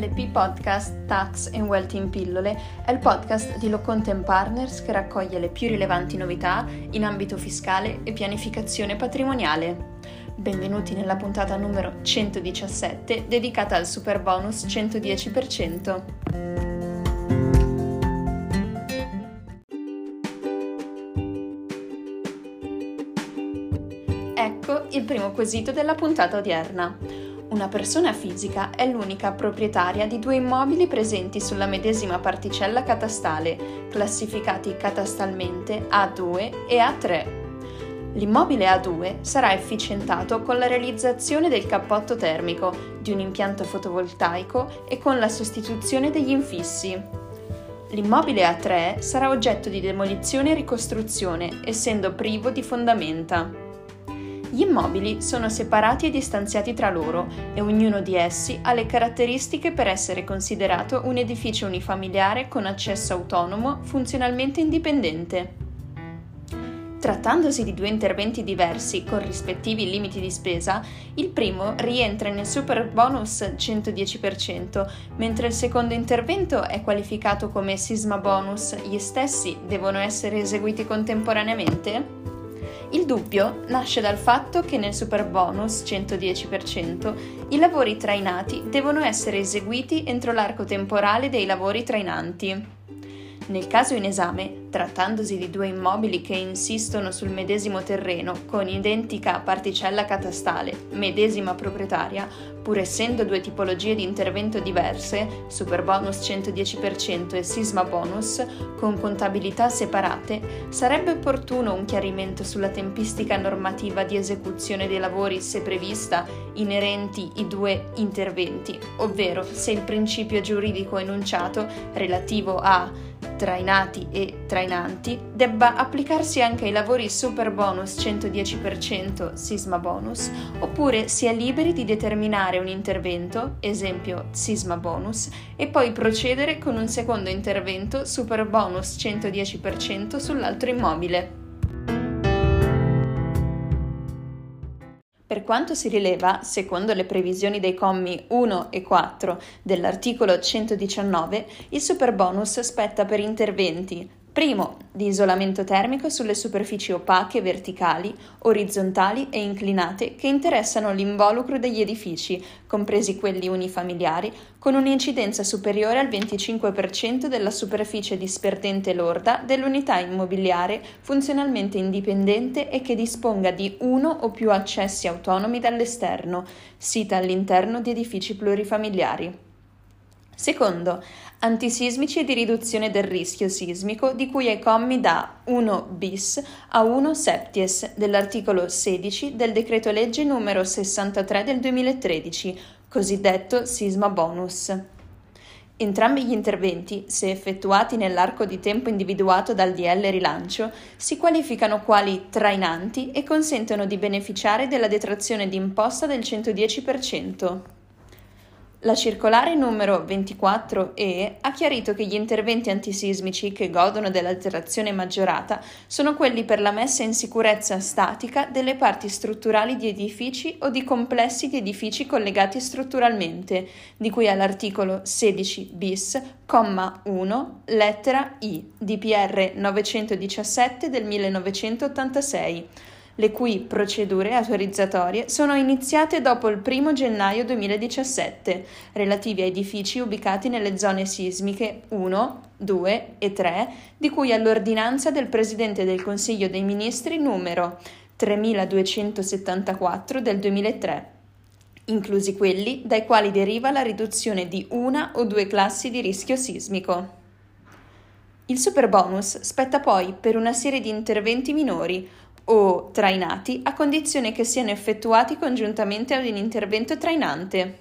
LP Podcast Tax and Wealth in Pillole è il podcast di Locontent Partners che raccoglie le più rilevanti novità in ambito fiscale e pianificazione patrimoniale. Benvenuti nella puntata numero 117 dedicata al super bonus 110%. Ecco il primo quesito della puntata odierna. Una persona fisica è l'unica proprietaria di due immobili presenti sulla medesima particella catastale, classificati catastalmente A2 e A3. L'immobile A2 sarà efficientato con la realizzazione del cappotto termico, di un impianto fotovoltaico e con la sostituzione degli infissi. L'immobile A3 sarà oggetto di demolizione e ricostruzione, essendo privo di fondamenta. Gli immobili sono separati e distanziati tra loro e ognuno di essi ha le caratteristiche per essere considerato un edificio unifamiliare con accesso autonomo funzionalmente indipendente. Trattandosi di due interventi diversi con rispettivi limiti di spesa, il primo rientra nel super bonus 110%, mentre il secondo intervento è qualificato come sisma bonus. Gli stessi devono essere eseguiti contemporaneamente? Il dubbio nasce dal fatto che nel super bonus 110% i lavori trainati devono essere eseguiti entro l'arco temporale dei lavori trainanti. Nel caso in esame, trattandosi di due immobili che insistono sul medesimo terreno con identica particella catastale, medesima proprietaria, pur essendo due tipologie di intervento diverse, super bonus 110% e sisma bonus, con contabilità separate, sarebbe opportuno un chiarimento sulla tempistica normativa di esecuzione dei lavori se prevista inerenti i due interventi, ovvero se il principio giuridico enunciato relativo a trainati e trainanti, debba applicarsi anche ai lavori super bonus 110% sisma bonus, oppure si è liberi di determinare un intervento, esempio sisma bonus, e poi procedere con un secondo intervento super bonus 110% sull'altro immobile. Per quanto si rileva, secondo le previsioni dei commi 1 e 4 dell'articolo 119, il superbonus spetta per interventi Primo, di isolamento termico sulle superfici opache verticali, orizzontali e inclinate che interessano l'involucro degli edifici, compresi quelli unifamiliari, con un'incidenza superiore al 25% della superficie disperdente lorda dell'unità immobiliare funzionalmente indipendente e che disponga di uno o più accessi autonomi dall'esterno, sita all'interno di edifici plurifamiliari. Secondo, antisismici e di riduzione del rischio sismico di cui ai commi da 1 bis a 1 septies dell'articolo 16 del decreto legge numero 63 del 2013, cosiddetto sisma bonus. Entrambi gli interventi, se effettuati nell'arco di tempo individuato dal DL rilancio, si qualificano quali trainanti e consentono di beneficiare della detrazione d'imposta del 110%. La circolare numero 24E ha chiarito che gli interventi antisismici che godono dell'alterazione maggiorata sono quelli per la messa in sicurezza statica delle parti strutturali di edifici o di complessi di edifici collegati strutturalmente, di cui all'articolo 16 bis, comma 1, lettera I, DPR 917 del 1986 le cui procedure autorizzatorie sono iniziate dopo il 1 gennaio 2017, relativi a edifici ubicati nelle zone sismiche 1, 2 e 3, di cui all'ordinanza del Presidente del Consiglio dei Ministri numero 3274 del 2003 inclusi quelli dai quali deriva la riduzione di una o due classi di rischio sismico. Il superbonus spetta poi per una serie di interventi minori o trainati a condizione che siano effettuati congiuntamente ad un intervento trainante.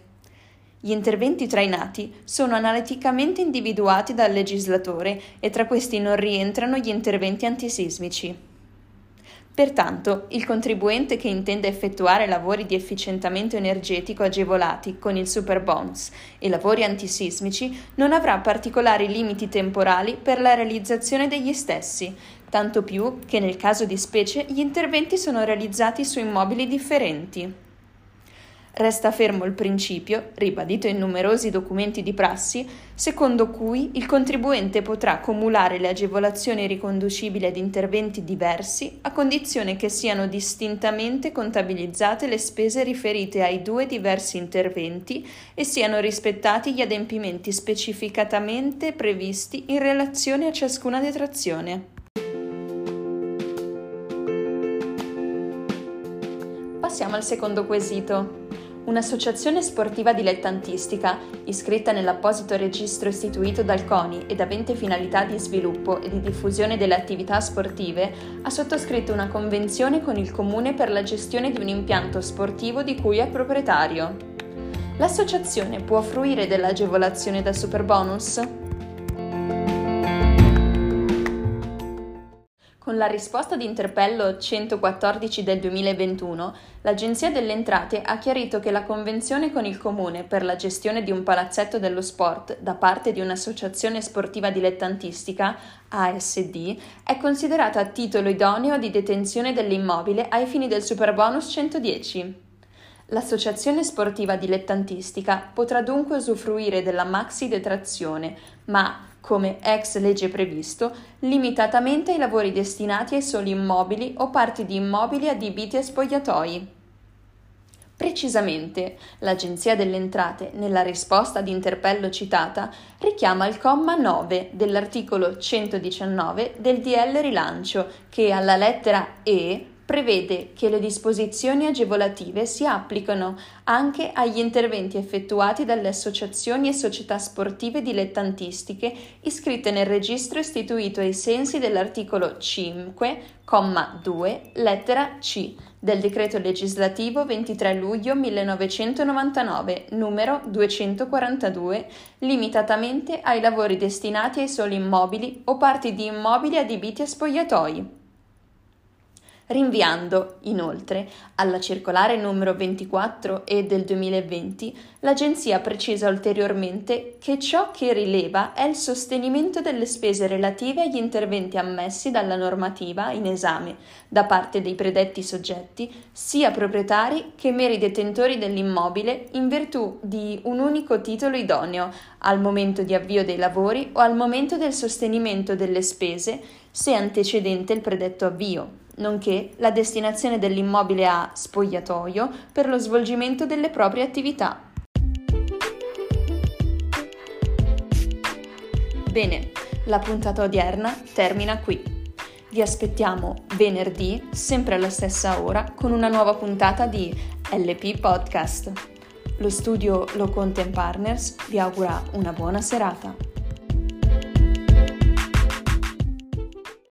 Gli interventi trainati sono analiticamente individuati dal legislatore e tra questi non rientrano gli interventi antisismici. Pertanto, il contribuente che intende effettuare lavori di efficientamento energetico agevolati con il superbonus e lavori antisismici non avrà particolari limiti temporali per la realizzazione degli stessi, tanto più che nel caso di specie gli interventi sono realizzati su immobili differenti. Resta fermo il principio, ribadito in numerosi documenti di prassi, secondo cui il contribuente potrà cumulare le agevolazioni riconducibili ad interventi diversi a condizione che siano distintamente contabilizzate le spese riferite ai due diversi interventi e siano rispettati gli adempimenti specificatamente previsti in relazione a ciascuna detrazione. Passiamo al secondo quesito un'associazione sportiva dilettantistica, iscritta nell'apposito registro istituito dal CONI ed avente finalità di sviluppo e di diffusione delle attività sportive, ha sottoscritto una convenzione con il Comune per la gestione di un impianto sportivo di cui è proprietario. L'associazione può fruire dell'agevolazione da superbonus? Con la risposta di interpello 114 del 2021, l'Agenzia delle Entrate ha chiarito che la convenzione con il Comune per la gestione di un palazzetto dello sport da parte di un'associazione sportiva dilettantistica, ASD, è considerata titolo idoneo di detenzione dell'immobile ai fini del Superbonus 110. L'associazione sportiva dilettantistica potrà dunque usufruire della maxi detrazione, ma come ex legge previsto, limitatamente ai lavori destinati ai soli immobili o parti di immobili adibiti a spogliatoi. Precisamente, l'Agenzia delle Entrate, nella risposta ad interpello citata, richiama il comma 9 dell'articolo 119 del DL Rilancio, che alla lettera E prevede che le disposizioni agevolative si applicano anche agli interventi effettuati dalle associazioni e società sportive dilettantistiche iscritte nel registro istituito ai sensi dell'articolo 5, comma 2, lettera C del decreto legislativo 23 luglio 1999, numero 242, limitatamente ai lavori destinati ai soli immobili o parti di immobili adibiti a spogliatoi rinviando, inoltre, alla circolare numero 24 e del 2020, l'Agenzia precisa ulteriormente che ciò che rileva è il sostenimento delle spese relative agli interventi ammessi dalla normativa in esame da parte dei predetti soggetti, sia proprietari che meri detentori dell'immobile in virtù di un unico titolo idoneo al momento di avvio dei lavori o al momento del sostenimento delle spese se antecedente il predetto avvio nonché la destinazione dell'immobile a spogliatoio per lo svolgimento delle proprie attività. Bene, la puntata odierna termina qui. Vi aspettiamo venerdì, sempre alla stessa ora, con una nuova puntata di LP Podcast. Lo studio Lo Partners vi augura una buona serata.